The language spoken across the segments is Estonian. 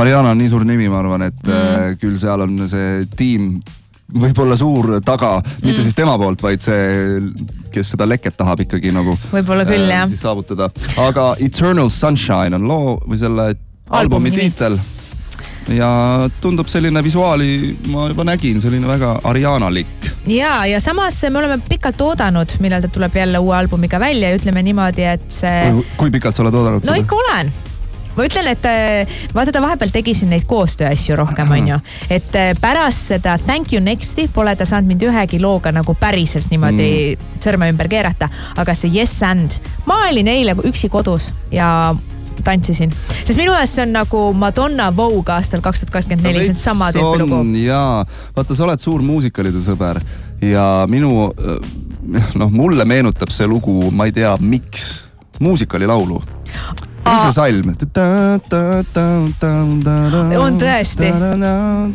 Ariana on nii suur nimi, ma arvan, et mm. küll seal on see tiim võib-olla suur taga mm., mitte siis tema poolt, vaid see, kes seda leket tahab ikkagi nagu. võib-olla küll äh, jah. siis saavutada, aga Eternal Sunshine on loo või selle albumi, albumi tiitel ja tundub selline visuaali, ma juba nägin, selline väga Arianalik. ja, ja samas me oleme pikalt oodanud, millal ta tuleb jälle uue albumiga välja ja ütleme niimoodi, et see. kui pikalt sa oled oodanud? no ikka olen ma ütlen, et äh, vaata, ta vahepeal tegi siin neid koostööasju rohkem, onju. et äh, pärast seda Thank you next'i pole ta saanud mind ühegi looga nagu päriselt niimoodi mm. sõrme ümber keerata. aga see Yes and, ma olin eile üksi kodus ja tantsisin, sest minu meelest see on nagu Madonna Vogue aastal kaks tuhat kakskümmend neli, see on sama tüüpi lugu. jaa, vaata, sa oled suur muusikalide sõber ja minu, noh, mulle meenutab see lugu, ma ei tea, miks, muusikalilaulu mis see salm? on tõesti,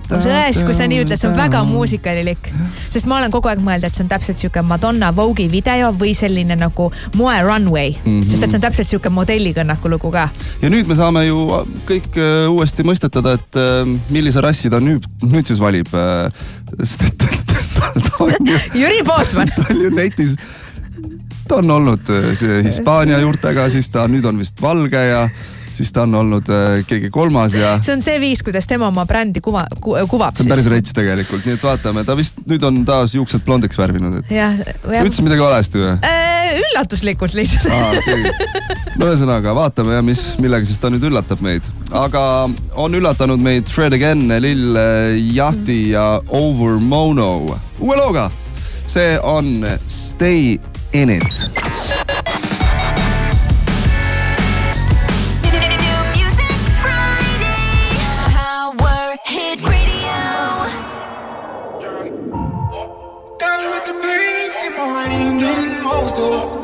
tõesti, kui sa nii ütled, see on väga muusikalilik. sest ma olen kogu aeg mõelnud, et see on täpselt sihuke Madonna Vogue'i video või selline nagu moe runway mm, -hmm. sest et see on täpselt sihuke modellikõnnaku lugu ka. ja nüüd me saame ju kõik äh, uuesti mõistetada, et äh, millise rassi ta nüüd, nüüd siis valib. Äh, sest et ta on ju. Jüri Pootsman. ta on ju netis ta on olnud äh, Hispaania juurtega, siis ta nüüd on vist valge ja siis ta on olnud äh, keegi kolmas ja. see on see viis, kuidas tema oma brändi kuva, ku, kuvab. see on päris rets tegelikult, nii et vaatame, ta vist nüüd on taas juuksed blondiks värvinud, et. ütlesin midagi valesti või äh,? üllatuslikult lihtsalt ah,. Okay. no ühesõnaga vaatame ja mis, millega siis ta nüüd üllatab meid, aga on üllatanud meid Fred Again, Lil Yachty ja Over Mono uue looga. see on Stay in it. Most of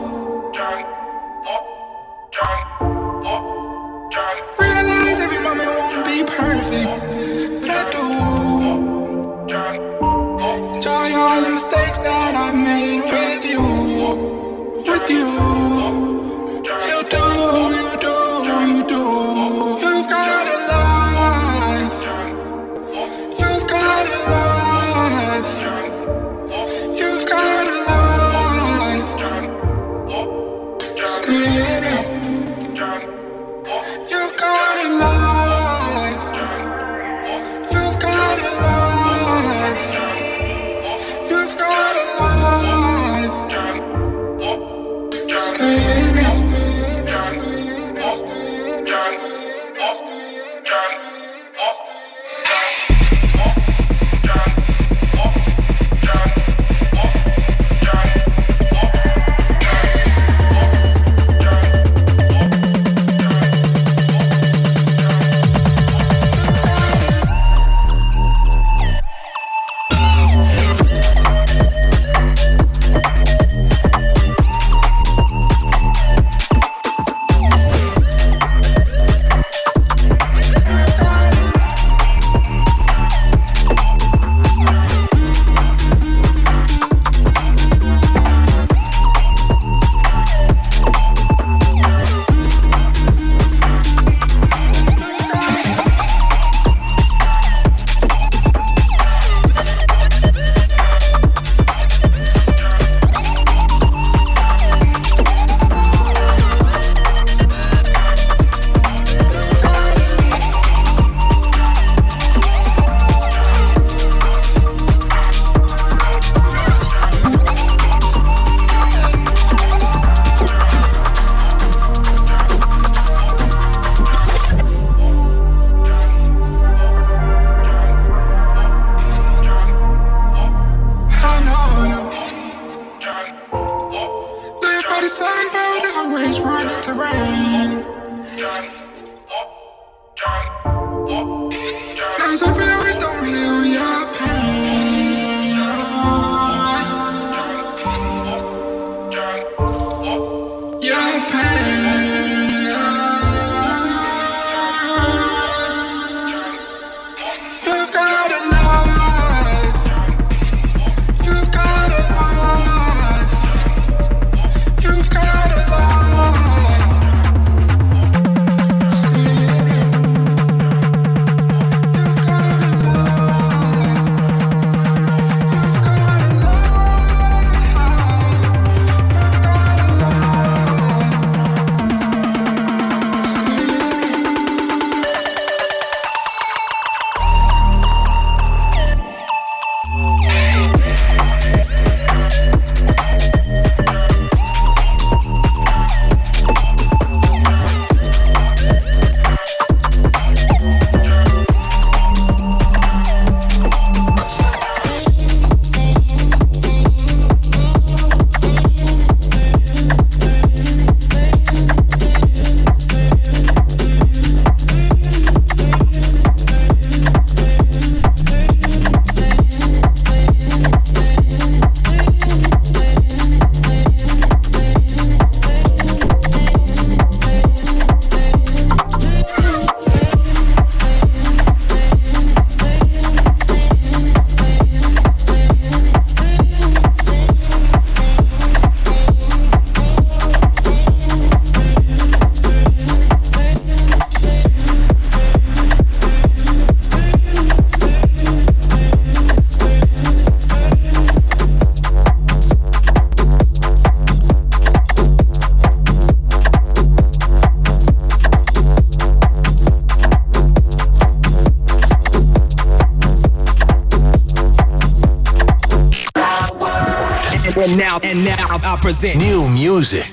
new music.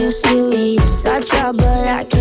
you serious? I try, but I can't.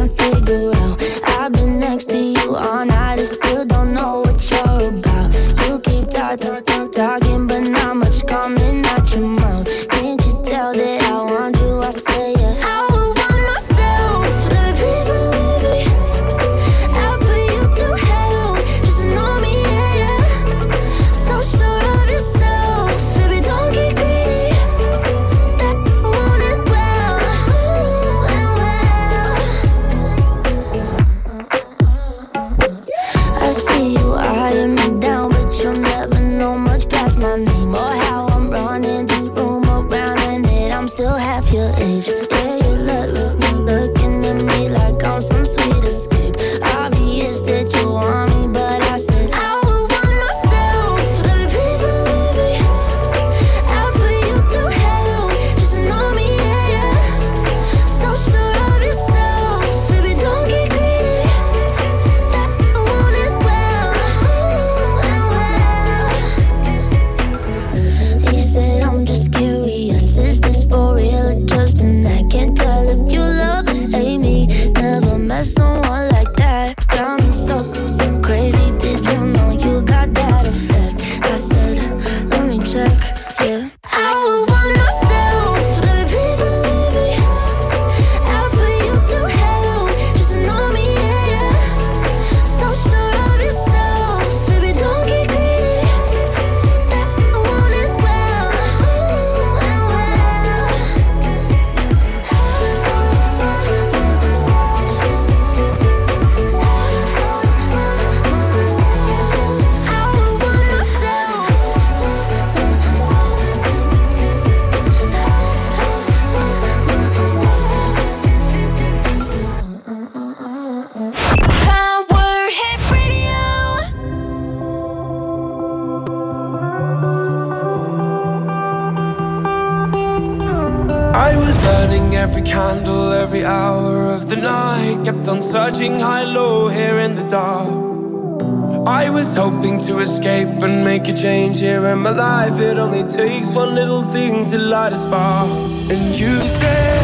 hoping to escape and make a change here in my life. It only takes one little thing to light a spark. And you said,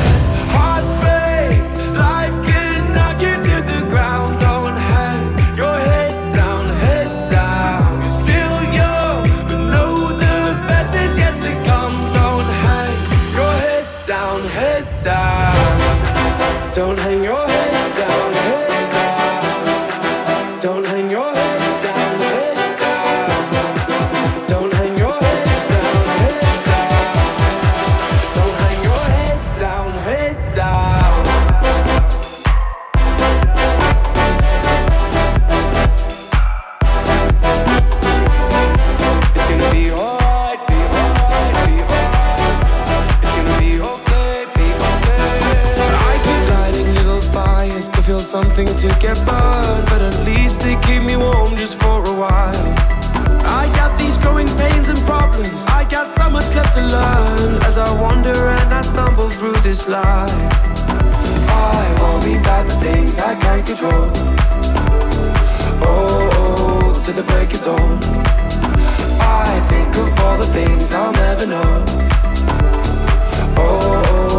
Hearts break, life can knock you to the ground. Don't hang your head down, head down. You're still young, but know the best is yet to come. Don't hang your head down, head down. Don't hang your go. Oh, oh, to the break of dawn. I think of all the things I'll never know. Oh, oh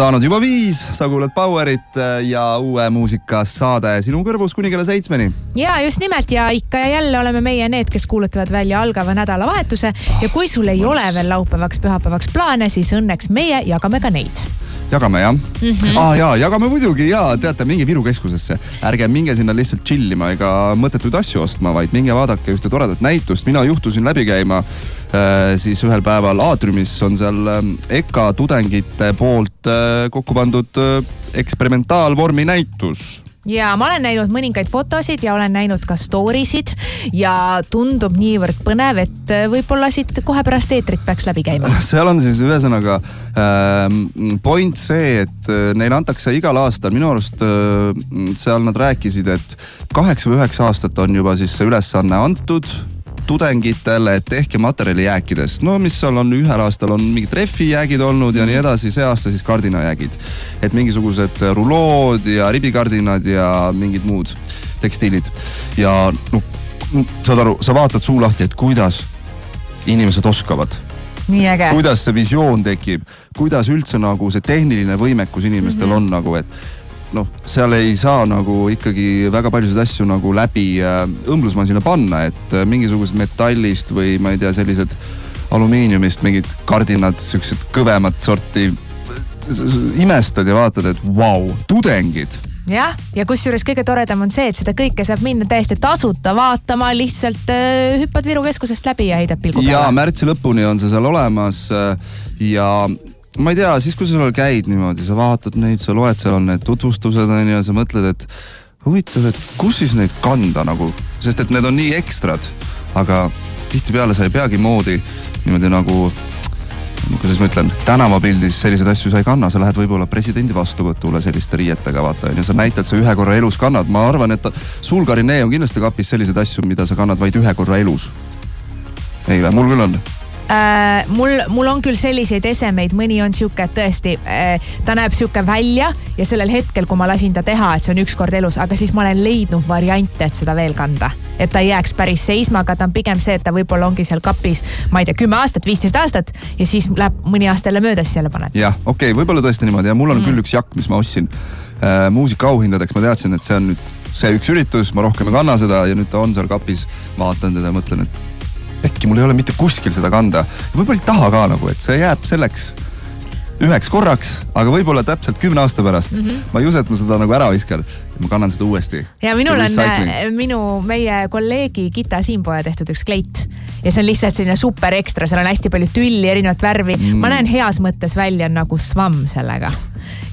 saanud juba viis, sa kuulad Powerit äh, ja uue muusika saade sinu kõrvus kuni kella seitsmeni. ja just nimelt ja ikka ja jälle oleme meie need, kes kuulutavad välja algava nädalavahetuse ja kui sul ei ole veel laupäevaks-pühapäevaks plaane, siis õnneks meie jagame ka neid. jagame jah mm. -hmm. ah,? jaa, jagame muidugi ja teate, minge Viru keskusesse, ärge minge sinna lihtsalt chill ima ega mõttetuid asju ostma, vaid minge vaadake ühte toredat näitust, mina juhtusin läbi käima äh, siis ühel päeval aatriumis on seal äh, EKA tudengite poolt äh, kokku pandud äh, eksperimentaalvormi näitus ja ma olen näinud mõningaid fotosid ja olen näinud ka story sid ja tundub niivõrd põnev, et äh, võib-olla siit kohe pärast eetrit peaks läbi käima. seal on siis ühesõnaga ähm, point see, et neile antakse igal aastal, minu arust seal nad rääkisid, et kaheksa või üheksa aastat on juba siis see ülesanne antud tudengitele, et tehke materjali jääkidest, no mis seal on, ühel aastal on mingid rehvijäägid olnud ja nii edasi, see aasta siis kardinajäägid. et mingisugused rulood ja ribikardinad ja mingid muud tekstiilid ja noh, saad aru, sa vaatad suu lahti, et kuidas inimesed oskavad nii äge. kuidas see visioon tekib, kuidas üldse nagu see tehniline võimekus inimestel mm -hmm. on nagu, et noh, seal ei saa nagu ikkagi väga paljusid asju nagu läbi äh, õmblusmasina panna, et äh, mingisugused metallist või ma ei tea, sellised alumiiniumist mingid kardinad, siuksed kõvemat sorti. imestad ja vaatad, et vau wow,, tudengid jah, ja kusjuures kõige toredam on see, et seda kõike saab minna täiesti tasuta vaatama, lihtsalt äh, hüppad Viru keskusest läbi ja heidad pilgu ja peale. märtsi lõpuni on see seal olemas ja ma ei tea, siis kui sa seal käid niimoodi, sa vaatad neid, sa loed, seal on need tutvustused on ju ja sa mõtled, et huvitav, et kus siis neid kanda nagu, sest et need on nii ekstrad, aga tihtipeale sa ei peagi moodi niimoodi nagu kuidas ma ütlen, tänavapildis selliseid asju sa ei kanna, sa lähed võib-olla presidendi vastuvõtule selliste riietega, vaata on ju, sa näitad, sa ühe korra elus kannad, ma arvan, et sul, Karinee, on kindlasti kapis selliseid asju, mida sa kannad vaid ühe korra elus. ei või, mul küll on. Äh, mul, mul on küll selliseid esemeid, mõni on sihuke, et tõesti äh, ta näeb sihuke välja ja sellel hetkel, kui ma lasin ta teha, et see on ükskord elus, aga siis ma olen leidnud variante, et seda veel kanda. et ta ei jääks päris seisma, aga ta on pigem see, et ta võib-olla ongi seal kapis, ma ei tea, kümme aastat, viisteist aastat ja siis läheb mõni aasta jälle mööda, siis jälle paned. jah, okei okay,, võib-olla tõesti niimoodi ja mul on mm. küll üks jakk, mis ma ostsin äh, muusikaauhindadeks, ma teadsin, et see on nüüd see üks üritus, ma rohkem ei kanna seda ja nüüd ta on seal kapis. vaatan teda ja mõtlen, et äkki mul ei ole mitte kuskil seda kanda. võib-olla ei taha ka nagu, et see jääb selleks üheks korraks, aga võib-olla täpselt kümne aasta pärast mm. -hmm. ma ei usu, et ma seda nagu ära viskan. ma kannan seda uuesti. ja minul on äh, minu, meie kolleegi Gita Siimpoja tehtud üks kleit ja see on lihtsalt selline super ekstra, seal on hästi palju tülli, erinevat värvi mm.. ma näen heas mõttes välja nagu svamm sellega.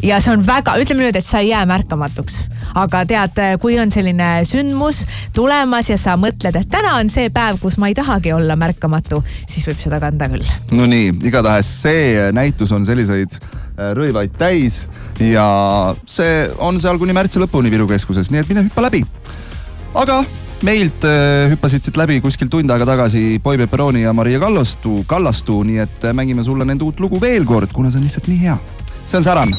Ja see on väga, ütleme nüüd, et sa ei jää märkamatuks, aga tead, kui on selline sündmus tulemas ja sa mõtled, et täna on see päev, kus ma ei tahagi olla märkamatu, siis võib seda kanda küll. Nonii, igatahes see näitus on selliseid äh, rõivaid täis ja see on seal kuni märtsi lõpuni Viru keskuses, nii et mine hüppa läbi. aga meilt äh, hüppasid siit läbi kuskil tund aega tagasi Boy Pepperoni ja Maria Kallastu, Kallastu, nii et äh, mängime sulle nende uut lugu veel kord, kuna see on lihtsalt nii hea. See on Säran.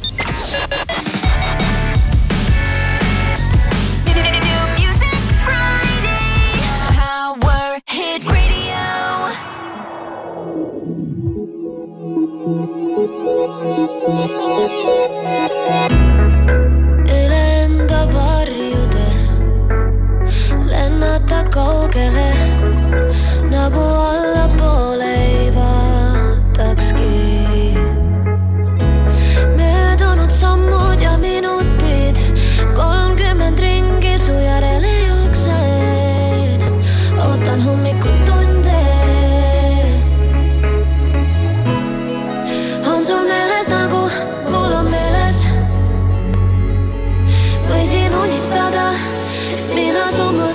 Et mina su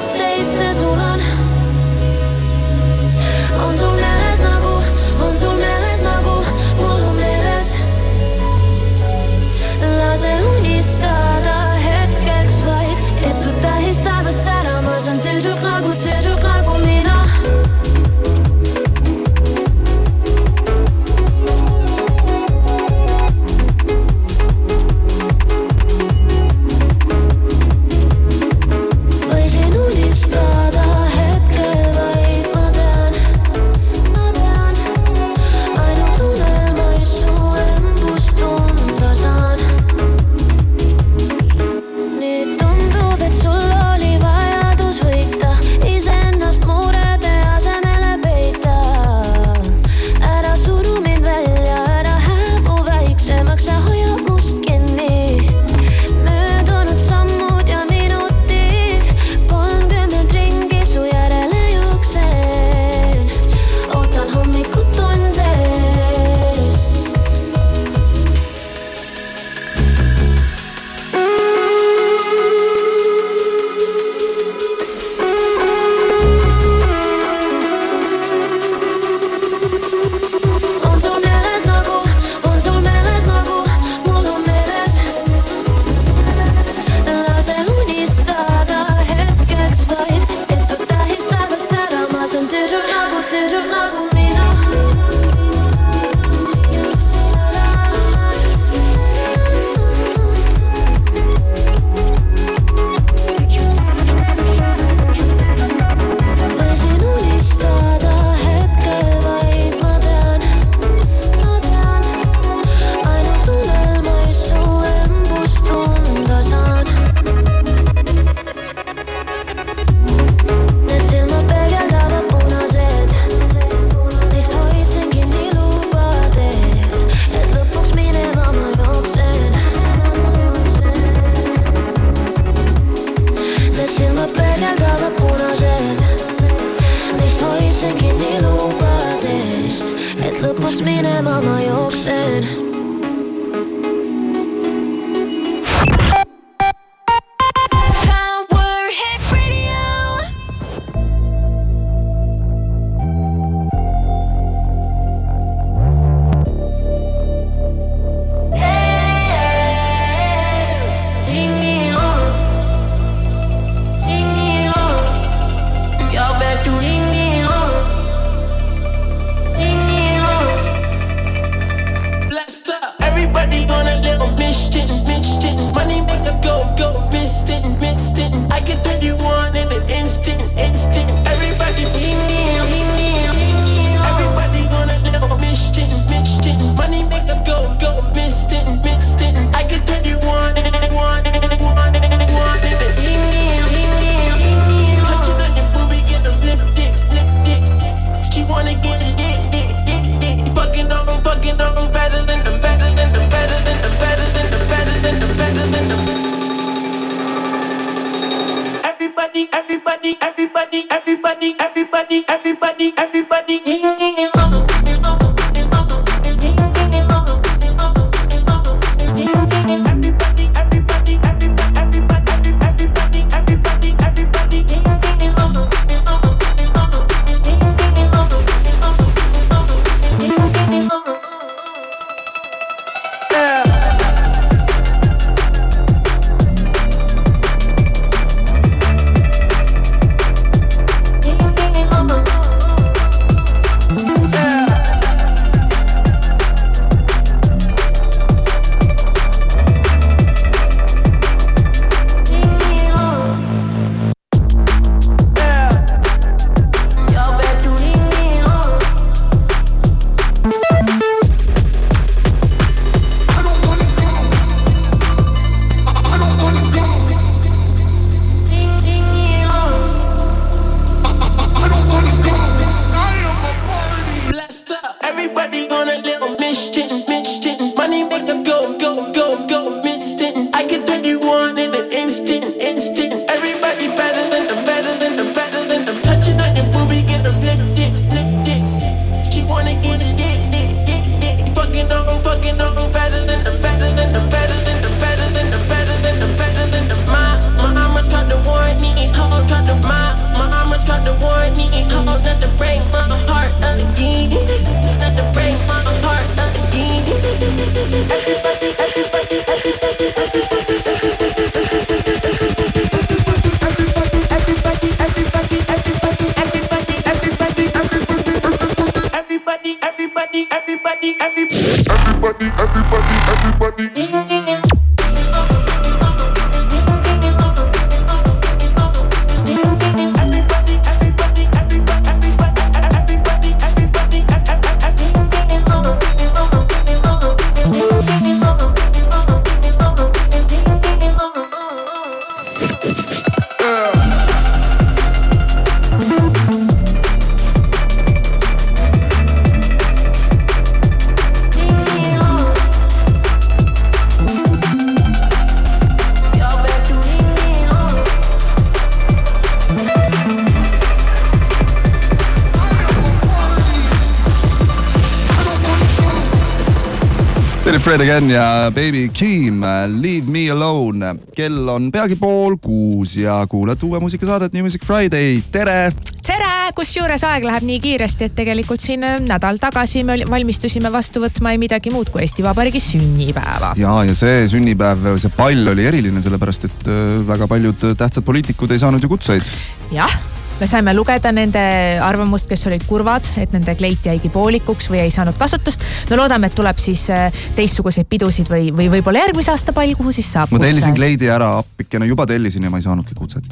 Fred Again ja Baby Keem, Leave me alone. kell on peagi pool kuus ja kuulad uue muusikasaadet New Music Friday, tere! tere, kusjuures aeg läheb nii kiiresti, et tegelikult siin äh, nädal tagasi me valmistusime vastu võtma ei midagi muud kui Eesti Vabariigi sünnipäeva. ja, ja see sünnipäev, see pall oli eriline, sellepärast et äh, väga paljud tähtsad poliitikud ei saanud ju kutseid. jah, me saime lugeda nende arvamust, kes olid kurvad, et nende kleit jäigi poolikuks või ei saanud kasutust. no loodame, et tuleb siis äh, teistsuguseid pidusid või, või võib-olla järgmise aasta pall, kuhu siis saab. ma tellisin kleidi ära appikene, juba tellisin ja ma ei saanudki kutset.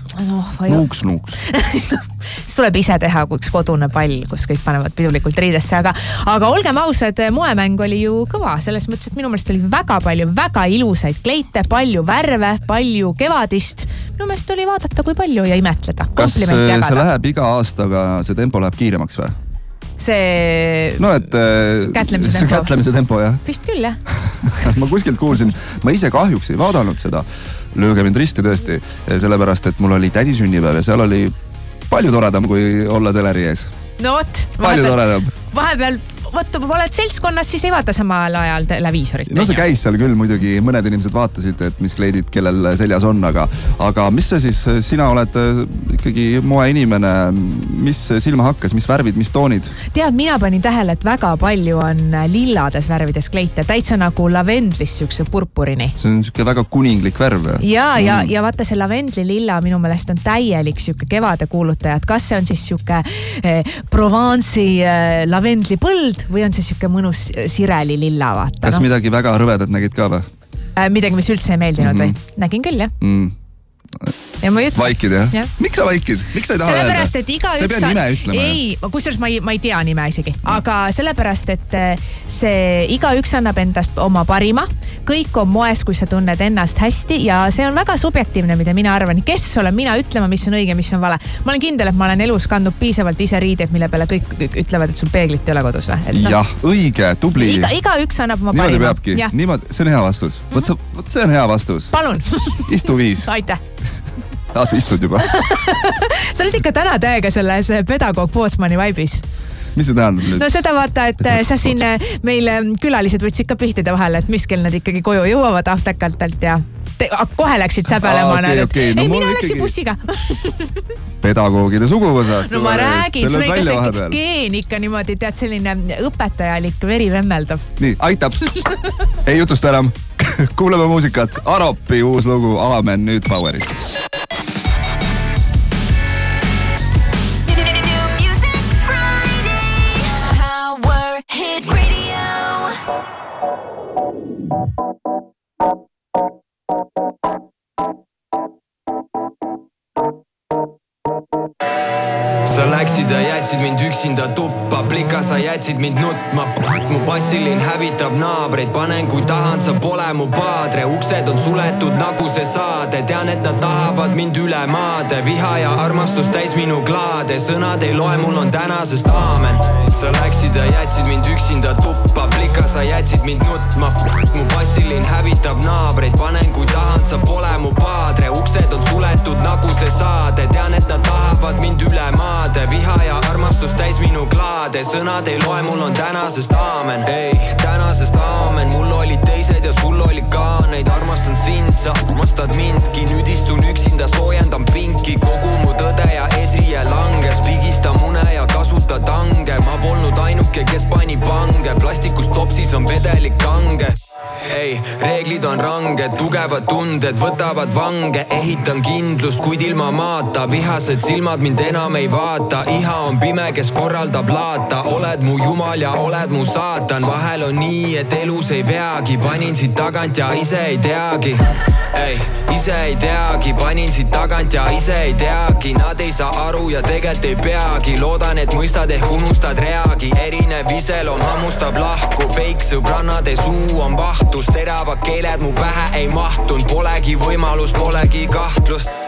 või nuuks, nuuks. siis tuleb ise teha üks kodune pall, kus kõik panevad pidulikult riidesse, aga, aga olgem ausad, moemäng oli ju kõva selles mõttes, et minu meelest oli väga palju väga ilusaid kleite, palju värve, palju kevadist. minu meelest oli vaadata, kui palju ja imetleda. kas äh, komplimenti see läheb iga aastaga, see tempo läheb kiiremaks või? see no et äh, Kätlemise tempo. kätlemise tempo jah vist küll jah. ma kuskilt kuulsin, ma ise kahjuks ei vaadanud seda. lööge mind risti tõesti, sellepärast et mul oli tädi sünnipäev ja seal oli palju toredam kui olla teleri ees. no vot. palju toredam. vahepeal, vot oled seltskonnas, siis ei vaata samal ajal televiisorit. no see käis seal küll muidugi, mõned inimesed vaatasid, et mis kleidid kellel seljas on, aga, aga mis sa siis, sina oled äh, ikkagi moeinimene, mis silma hakkas, mis värvid, mis toonid? tead, mina panin tähele, et väga palju on lillades värvides kleite, täitsa nagu lavendlist siukse purpurini. see on sihuke väga kuninglik värv. ja mm., ja, ja vaata see lavendlililla minu meelest on täielik sihuke kevade kuulutaja, et kas see on siis sihuke eh, Provence'i eh, lavendlipõld või on see sihuke mõnus sirelililla, vaata. kas no. midagi väga rõvedat nägid ka või äh, midagi, mis üldse ei meeldinud Mhm. mm -hmm. või? nägin küll jah mm.? Ja ma ei ütle. vaikid jah ja.? miks sa vaikid, miks sa ei taha sellepärast, öelda et? igaüks sa ei pea nime ütlema ei, kusjuures ma ei, ma ei tea nime isegi, aga sellepärast, et eh, see igaüks annab endast oma parima. kõik on moes, kui sa tunned ennast hästi ja see on väga subjektiivne, mida mina arvan. kes olen mina ütlema, mis on õige, mis on vale. ma olen kindel, et ma olen elus kandnud piisavalt ise riideid, mille peale kõik ütlevad, et sul peeglit ei ole kodus või? noh, jah, õige, tubli. iga, igaüks annab oma niimoodi parima. peabki, jah, niimoodi, see on hea vastus. vot sa, vot see on hea vastus. palun, istu viis. aitäh. aa, sa istud juba. sa oled ikka täna täiega selles eh, pedagoog Pootsmani vaibis mis see tähendab nüüd no? seda vaata, et sa siin äh, meil äh, külalised võtsid ka pihtide vahele, et mis kell nad ikkagi koju jõuavad ahtakatelt ja te, ah, kohe läksid säbelema Aa, okei, okei, no ei, mina läksin ikkagi- bussiga. pedagoogide suguvõsast. no ma räägin, sul on ikka see vahepeal. geen ikka niimoodi, tead, selline õpetajalik veri vemmeldab. nii, aitab. ei jutusta enam. kuulame muusikat. Aropi uus lugu Aamen nüüd Poweris. Thank you. Sa läksid ja jätsid mind üksinda tuppa, plika, sa jätsid mind nutma. mu bassilinn hävitab naabreid, panen kui tahan, sa pole mu paadre, uksed on suletud nagu see saade, tean, et nad tahavad mind üle maade, viha ja armastus täis minu klaade, sõnad ei loe, mul on tänasest aamen. sa läksid ja jätsid mind üksinda tuppa, plika, sa jätsid mind nutma. mu bassilinn hävitab naabreid, panen kui tahan, sa pole mu paadre, uksed on suletud nagu see saade, tean, et nad tahavad mind üle maade, viha ja armastus täis minu klaade, sõnad ei loe, mul on tänasest aamen, ei, tänasest aamen, mul olid teised ja sul oli ka neid, armastan sind, sa armastad mindki, nüüd istun üksinda, soojendan pinki, kogu mu tõde ja eesriie langes, pigista mune ja kasuta tange, ma polnud ainuke, kes pani pange, plastikust topsis on vedelik kange. Ei, reeglid on ranged, tugevad tunded võtavad vange, ehitan kindlust, kuid ilma maata, vihased silmad mind enam ei vaata, iha on pime, kes korraldab laata, oled mu jumal ja oled mu saatan, vahel on nii, et elus ei veagi, panin siit tagant ja ise ei teagi. ei, ise ei teagi, panin siit tagant ja ise ei teagi, nad ei saa aru ja tegelikult ei peagi, loodan, et mõistad ehk unustad reagi, erinev iseloom hammustab lahku, fake sõbrannade suu on vahtus, teravad keeled mu pähe ei mahtunud, polegi võimalust, polegi kahtlust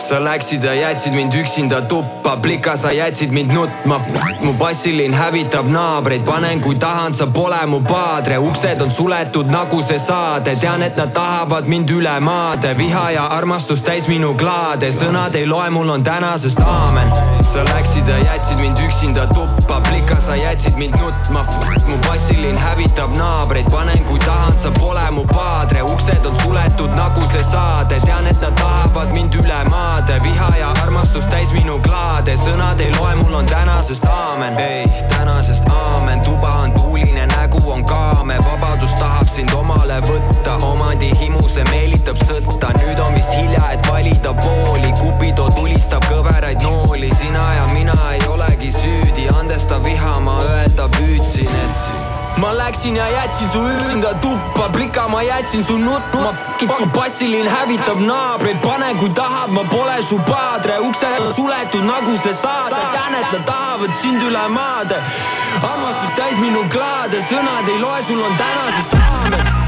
sa läksid ja jätsid mind üksinda tuppa, plika, sa jätsid mind nutma. mu bassilinn hävitab naabreid, panen kui tahan, sa pole mu paadre, uksed on suletud nagu see saade, tean, et nad tahavad mind üle maade, viha ja armastus täis minu klaade, sõnad ei loe, mul on tänasest aamen. sa läksid ja jätsid mind üksinda tuppa, plika, sa jätsid mind nutma. mu bassilinn hävitab naabreid, panen kui tahan, sa pole mu paadre, uksed on suletud nagu see saade, tean, et nad tahavad jätsin su üksinda tuppa, plika ma jätsin su nutma, su bassilinn hävitab naabreid, pane kui tahad, ma pole su paadre, uksed on suletud nagu see saade, tean, et nad tahavad sind üle maade. armastus täis minu klaade, sõnad ei loe, sul on tänasest aamen.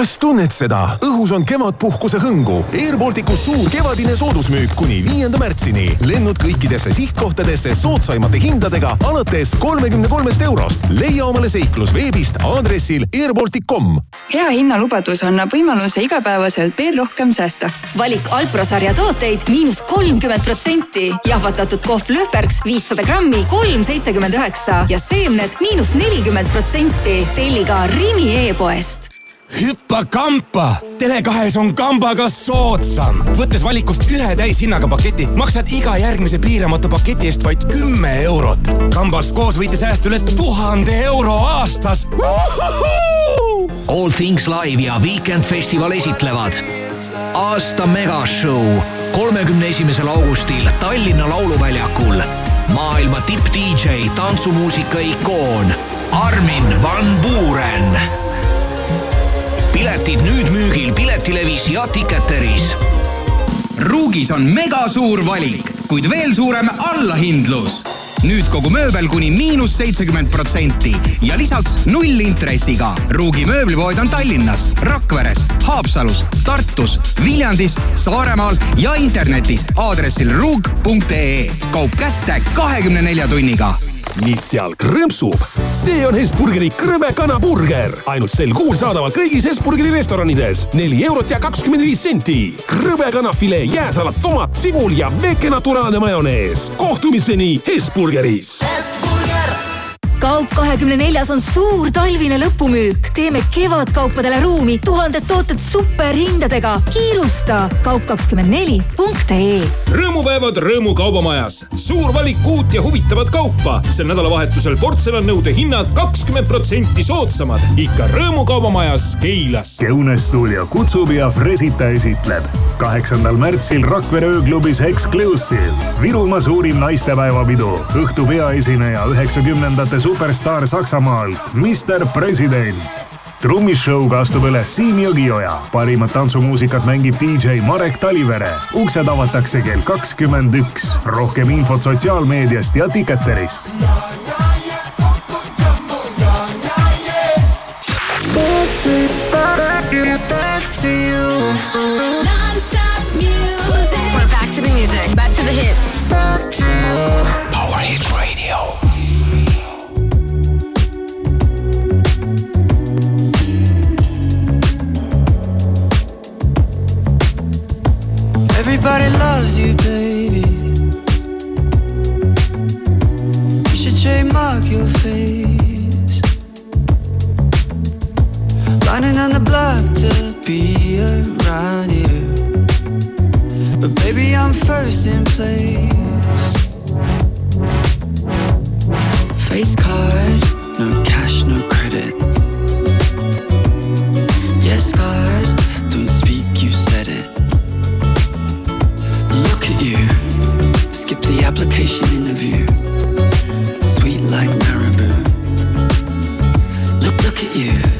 Kas tunned seda? õhus on kevadpuhkuse hõngu. Air Balticus suur kevadine soodusmüük kuni viienda märtsini. lennud kõikidesse sihtkohtadesse soodsaimate hindadega alates kolmekümne kolmest eurost. leia omale seiklus veebist aadressil airbaltic.com. hea hinnalubadus annab võimaluse igapäevaselt veel rohkem säästa. valik Alpro sarja tooteid miinus kolmkümmend protsenti. jahvatatud kohv Löfbergs viissada grammi, kolm seitsekümmend üheksa ja seemned miinus nelikümmend protsenti. telli ka Rimi e-poest hüppa kampa! Tele2-s on kambaga soodsam. võttes valikust ühe täishinnaga paketi, maksad iga järgmise piiramatu paketi eest vaid kümme eurot. kambast koos võite säästa üle tuhande euro aastas. All Things Live ja Weekend Festival esitlevad aasta megashow kolmekümne esimesel augustil Tallinna Lauluväljakul. maailma tipp-DJ, tantsumuusika ikoon Armin van Buuren piletid nüüd müügil Piletilevis ja Ticketeris. Ruugis on megasuur valik, kuid veel suurem allahindlus. nüüd kogu mööbel kuni miinus seitsekümmend protsenti ja lisaks nullintressiga. Ruugi mööblipood on Tallinnas, Rakveres, Haapsalus, Tartus, Viljandis, Saaremaal ja internetis aadressil ruug.ee. kaup kätte kahekümne nelja tunniga mis seal krõmpsub? see on Hesburgeri krõbe kanaburger. ainult sel kuul saadaval kõigis Hesburgeri restoranides. neli eurot ja kakskümmend viis senti. krõbe kanafilee, jääsalat, tomat, sibul ja väike naturaalne majonees. kohtumiseni Hesburgeris. Kaup kahekümne neljas on suur talvine lõpumüük. teeme kevadkaupadele ruumi, tuhanded tooted superhindadega. kiirusta kaup24.ee rõõmupäevad Rõõmu kaubamajas. suur valik uut ja huvitavat kaupa. sel nädalavahetusel portselannõude hinnad kakskümmend protsenti soodsamad. ikka Rõõmu kaubamajas Keilas. Keune stuudio kutsub ja Fresita esitleb. kaheksandal märtsil Rakvere ööklubis Exclusive. Virumaa suurim naistepäevapidu. õhtu peaesineja üheksakümnendate superstaar Saksamaalt, Mr President trummishow'ga astub üles Siim Jõgioja. parimat tantsumuusikat mängib DJ Marek Talivere. uksed avatakse kell kakskümmend üks. rohkem infot sotsiaalmeediast ja Ticketerist. Lining on the block to be around you. But baby, I'm first in place. Face card, no cash, no credit. Yes, card, don't speak, you said it. Look at you, skip the application interview. Sweet like marabou. Look, look at you.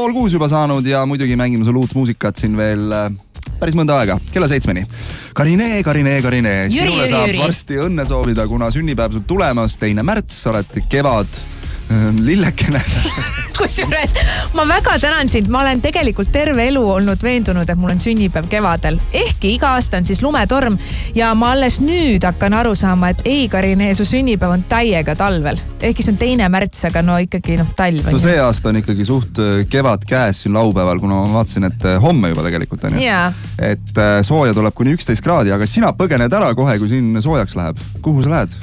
pool kuus juba saanud ja muidugi mängime sul uut muusikat siin veel äh, päris mõnda aega, kella seitsmeni. Karine, Karine, Karine, sinule Jüri, saab Jüri. varsti õnne soovida, kuna sünnipäev sul tulemas, teine märts, sa oled kevad lillekene. kusjuures ma väga tänan sind, ma olen tegelikult terve elu olnud veendunud, et mul on sünnipäev kevadel, ehkki iga aasta on siis lumetorm ja ma alles nüüd hakkan aru saama, et ei, Karine, su sünnipäev on täiega talvel. ehkki see on teine märts, aga no ikkagi noh, talv on no see aasta on ikkagi suht äh, kevad käes siin laupäeval, kuna ma vaatasin, et äh, homme juba tegelikult on ju. et äh, sooja tuleb kuni üksteist kraadi, aga sina põgened ära kohe, kui siin soojaks läheb. kuhu sa lähed?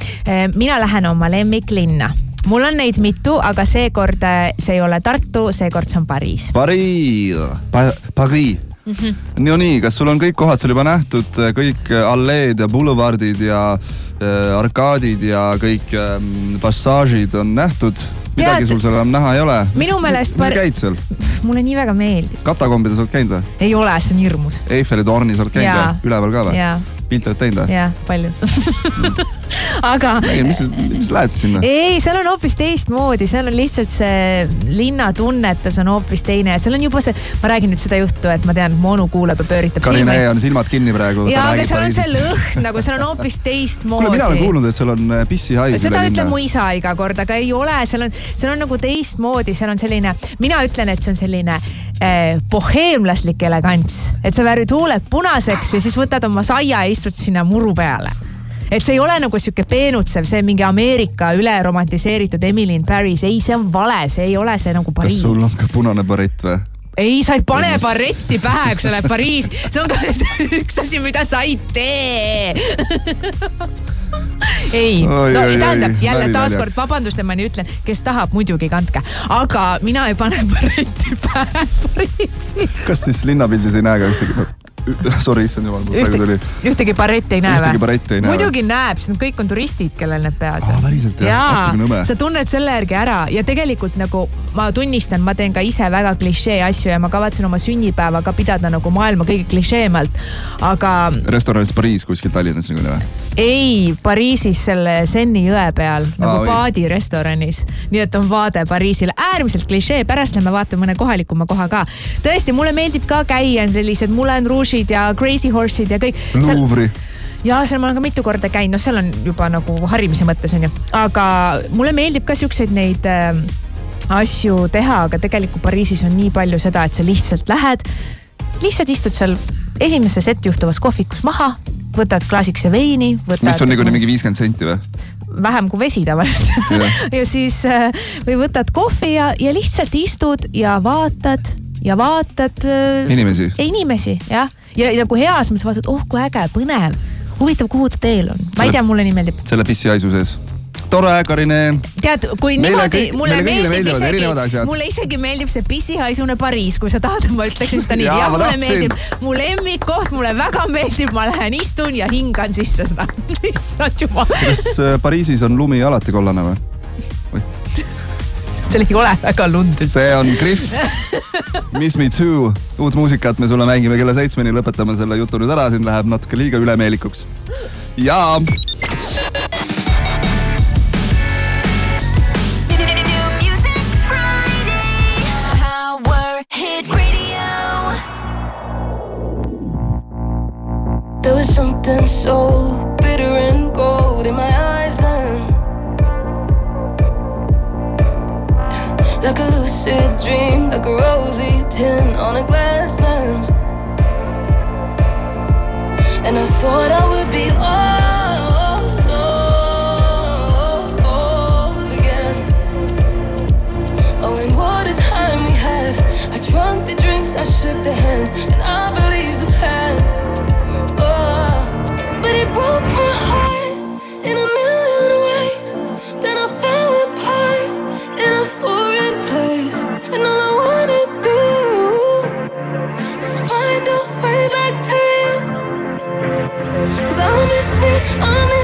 Mina lähen oma lemmiklinna. Mul on neid mitu, aga seekord eh, see ei ole Tartu, seekord see on Pariis Pariis pa,, Pariis. mm. -hmm. no nii, kas sul on kõik kohad seal juba nähtud, kõik alleed ja boulevardid ja äh, arkaadid ja kõik ähm, passaažid on nähtud? midagi Tead- sul seal enam näha ei ole? Minu meelest par- käid seal? mulle nii väga meeldib. katakombides oled käinud või? ei ole, see on hirmus. Eiffeli tornis oled käinud või? üleval ka või? pilte oled teinud või? jaa, palju. aga mis, mis lähed sinna? ei, seal on hoopis teistmoodi, seal on lihtsalt see linnatunnetus on hoopis teine ja seal on juba see, ma räägin nüüd seda juttu, et ma tean, et mu onu kuuleb ja pööritab Karine on silmad kinni praegu. ja, aga seal on see lõhn nagu, seal on hoopis teistmoodi. kuule, mina olen kuulnud, et seal on äh, pissihais seda ütleb mu isa iga kord, aga ei ole, seal on, seal on nagu teistmoodi, seal on selline, mina ütlen, et see on selline eh, boheemlaslik elegants, et sa värvid huuled punaseks ja siis võtad oma saia ja istud sinna muru peale et see ei ole nagu sihuke peenutsev, see mingi Ameerika üleromantiseeritud Emily in Paris, ei, see on vale, see ei ole see nagu kas Pariis. sul on ka punane barett või? ei, sa ei pane barretti pähe, kui sa lähed Pariisi, see on ka üks asi, mida sa ei tee. ei, Oi, no oi, oi, tähendab jälle nali taaskord vabandust, et ma nii ütlen, kes tahab, muidugi kandke, aga mina ei pane barretti pähe Pariisis. kas siis linnapildis ei näe ka ühtegi? Sorry, issand jumal, mul praegu tuli. ühtegi barretti ei näe Ühtegi või? barretti ei näe muidugi näeb, sest nad kõik on turistid, kellel need peas on. päriselt jah? natuke nõme. sa tunned selle järgi ära ja tegelikult nagu ma tunnistan, ma teen ka ise väga klišee asju ja ma kavatsen oma sünnipäeva ka pidada nagu maailma kõige klišeemalt. aga restoranis Pariis kuskil Tallinnas nagu või? ei, Pariisis selle Seni jõe peal nagu Aa, paadirestoranis. nii et on vaade Pariisile, äärmiselt klišee, pärast lähme vaatame mõne kohalikuma koha ka. tõesti, mulle meeldib ka käia, on sellised Moulin Horse'id ja Crazy Horse'id ja kõik. Luuvri ja seal ma olen ka mitu korda käinud, noh, seal on juba nagu harimise mõttes on ju, aga mulle meeldib ka siukseid neid äh, asju teha, aga tegelikult Pariisis on nii palju seda, et sa lihtsalt lähed, lihtsalt istud seal esimeses ettejuhtuvas kohvikus maha, võtad klaasikese veini, võtad. mis on niikuinii nagu mingi viiskümmend senti või? vähem kui vesi tavaliselt ja. ja siis äh, või võtad kohvi ja, ja lihtsalt istud ja vaatad ja vaatad. Äh, inimesi. inimesi jah, ja nagu heas mõttes vaatad, oh kui äge, põnev, huvitav, kuhu ta teel on, ma ei tea, mulle nii meeldib. selle pissihaisu sees tore, Karine. tead, kui meile niimoodi, mulle meeldib isegi, mulle isegi meeldib see pissihaisune Pariis, kui sa tahad, ma ütleksin seda nii. ja, ja mulle tahtsin. meeldib, mu lemmikkoht, mulle väga meeldib, ma lähen istun ja hingan sisse seda. issand jumal. kas äh, Pariisis on lumi alati kollane või? seal ei ole väga lund üldse. see on Griff, Miss Me Too, uut muusikat me sulle mängime kella seitsmeni, lõpetame selle jutu nüüd ära, siin läheb natuke liiga ülemeelikuks. ja. There was something so like a lucid dream, like a rosy tint on a glass lens. And I thought I would be all oh, so again. Oh, and what a time we had! I drank the drinks, I shook the hands, and I believed the plan. Oh, but it broke my heart in a. I'm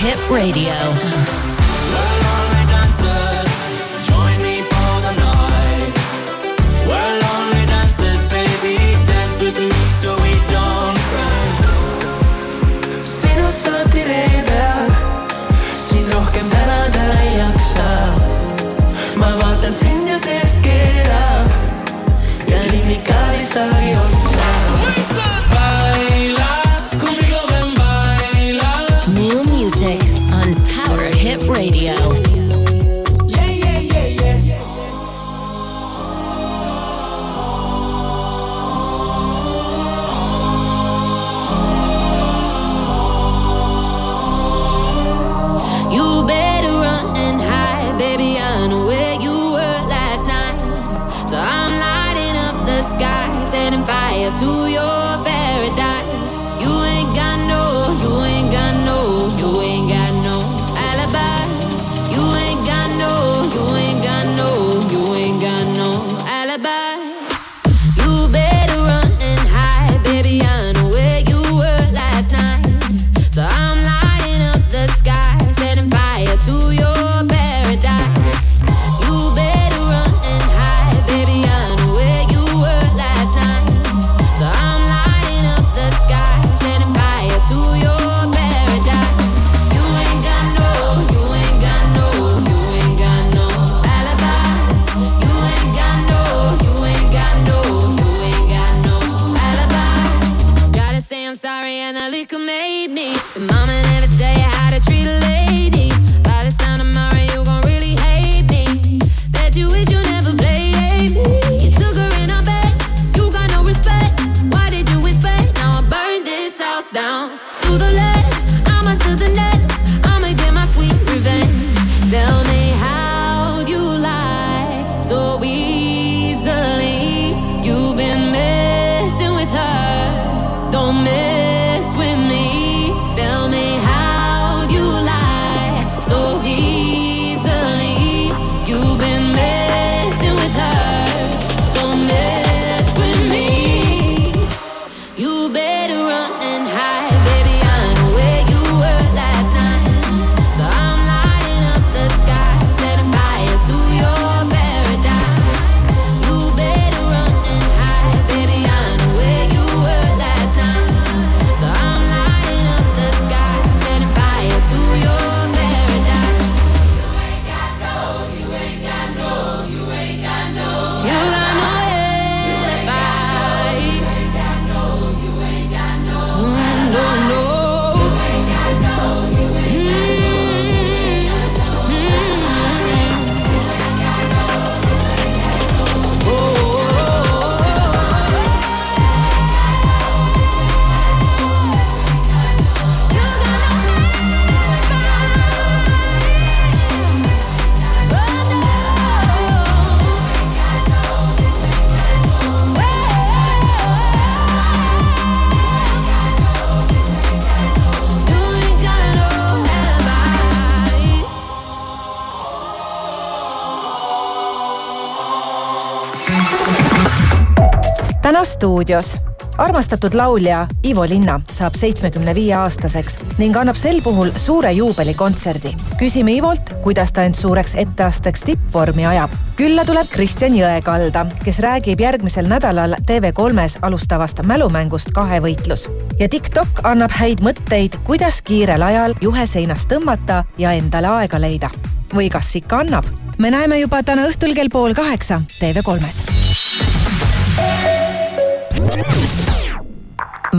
Hip Radio. down to the left. Stuudios armastatud laulja Ivo Linna saab seitsmekümne viie aastaseks ning annab sel puhul suure juubelikontserdi. küsime Ivolt, kuidas ta end suureks etteasteks tippvormi ajab. külla tuleb Kristjan Jõekalda, kes räägib järgmisel nädalal TV3-s alustavast mälumängust Kahevõitlus. ja TikTok annab häid mõtteid, kuidas kiirel ajal juhe seinast tõmmata ja endale aega leida. või kas ikka annab? me näeme juba täna õhtul kell pool kaheksa TV3-s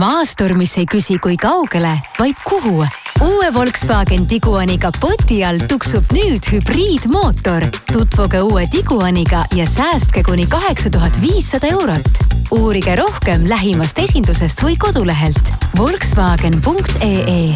maastur, mis ei küsi, kui kaugele, vaid kuhu. uue Volkswagen Tiguani kapoti all tuksub nüüd hübriidmootor. tutvuge uue Tiguaniga ja säästke kuni kaheksa tuhat viissada eurot. uurige rohkem lähimast esindusest või kodulehelt Volkswagen.ee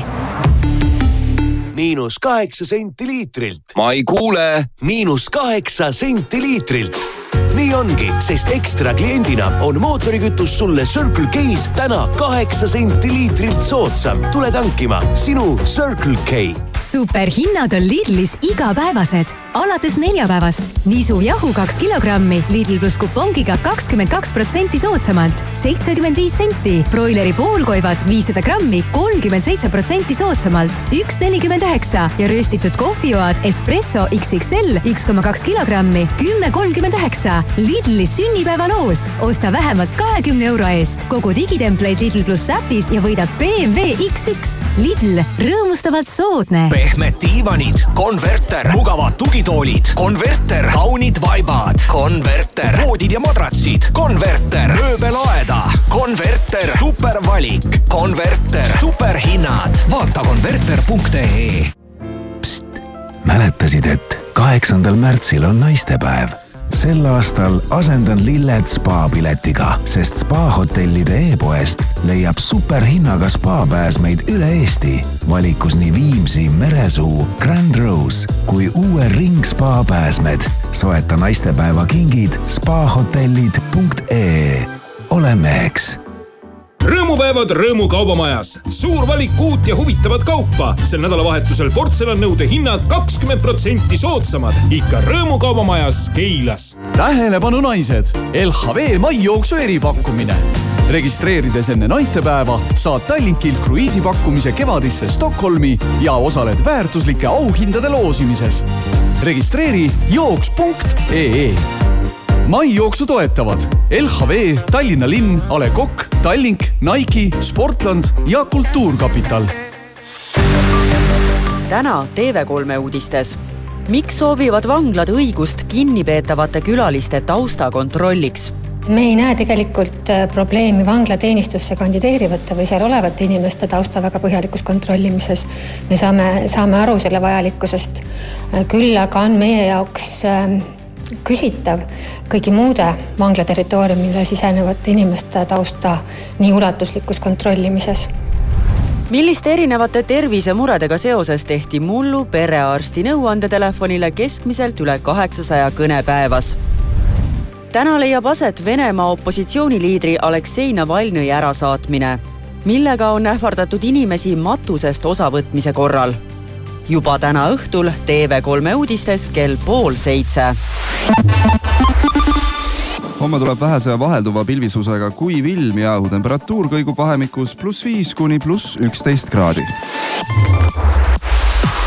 miinus kaheksa senti liitrilt. ma ei kuule. miinus kaheksa senti liitrilt nii ongi, sest ekstra kliendina on mootorikütus sulle Circle K-s täna kaheksa senti liitrilt soodsam. tule tankima sinu Circle K superhinnad on Lidlis igapäevased. alates neljapäevast. Nisujahu kaks kilogrammi. Lidl pluss kupongiga kakskümmend kaks protsenti soodsamalt, seitsekümmend viis senti. broileri poolkoivad viissada grammi, kolmkümmend seitse protsenti soodsamalt, üks nelikümmend üheksa. Ja röstitud kohvioad Espresso XXL üks koma kaks kilogrammi, kümme kolmkümmend üheksa. Lidli sünnipäevaloos, osta vähemalt kahekümne euro eest. Kogu digitempleid Lidl pluss äpis ja võida BMW X1. Lidl, rõõmustavalt soodne pehmed diivanid, konverter, mugavad tugitoolid, konverter, kaunid vaibad, konverter, voodid ja madratsid, konverter, mööbelaeda, konverter, supervalik, konverter, superhinnad, vaata konverter.ee. mäletasid, et kaheksandal märtsil on naistepäev sel aastal asendan lilled spapiletiga, sest spahotellide e-poest leiab superhinnaga spapääsmeid üle Eesti. valikus nii Viimsi, Meresuu, Grand Rose kui uue Ring spa pääsmed. soeta naistepäeva kingid spahotellid.ee. ole meheks rõõmupäevad Rõõmu kaubamajas. suur valik uut ja huvitavat kaupa. sel nädalavahetusel portselannõude hinnad kakskümmend protsenti soodsamad. ikka Rõõmu kaubamajas Keilas. tähelepanu naised, LHV maijooksu eripakkumine. registreerides enne naistepäeva saad Tallinkilt kruiisipakkumise kevadisse Stockholmi ja osaled väärtuslike auhindade loosimises. registreeri jooks.ee maijooksu toetavad LHV, Tallinna linn, A Le Coq, Tallink, Nike, Sportland ja Kultuurkapital. täna TV3 uudistes. miks soovivad vanglad õigust kinnipeetavate külaliste taustakontrolliks? me ei näe tegelikult äh, probleemi vanglateenistusse kandideerivate või seal olevate inimeste tausta väga põhjalikus kontrollimises. me saame, saame aru selle vajalikkusest. küll aga on meie jaoks äh, küsitav kõigi muude vangla territooriumile sisenevate inimeste tausta nii ulatuslikus kontrollimises. Milliste erinevate tervisemuredega seoses tehti mullu perearsti nõuandetelefonile keskmiselt üle kaheksasaja kõne päevas? Täna leiab aset Venemaa opositsiooniliidri Aleksei Navalnõi ärasaatmine, millega on ähvardatud inimesi matusest osavõtmise korral. Juba täna õhtul TV3 uudistes kell pool seitse. Homme tuleb vähese vahelduva pilvisusega kuiv ilm ja õhutemperatuur kõigub vahemikus pluss viis kuni pluss üksteist kraadi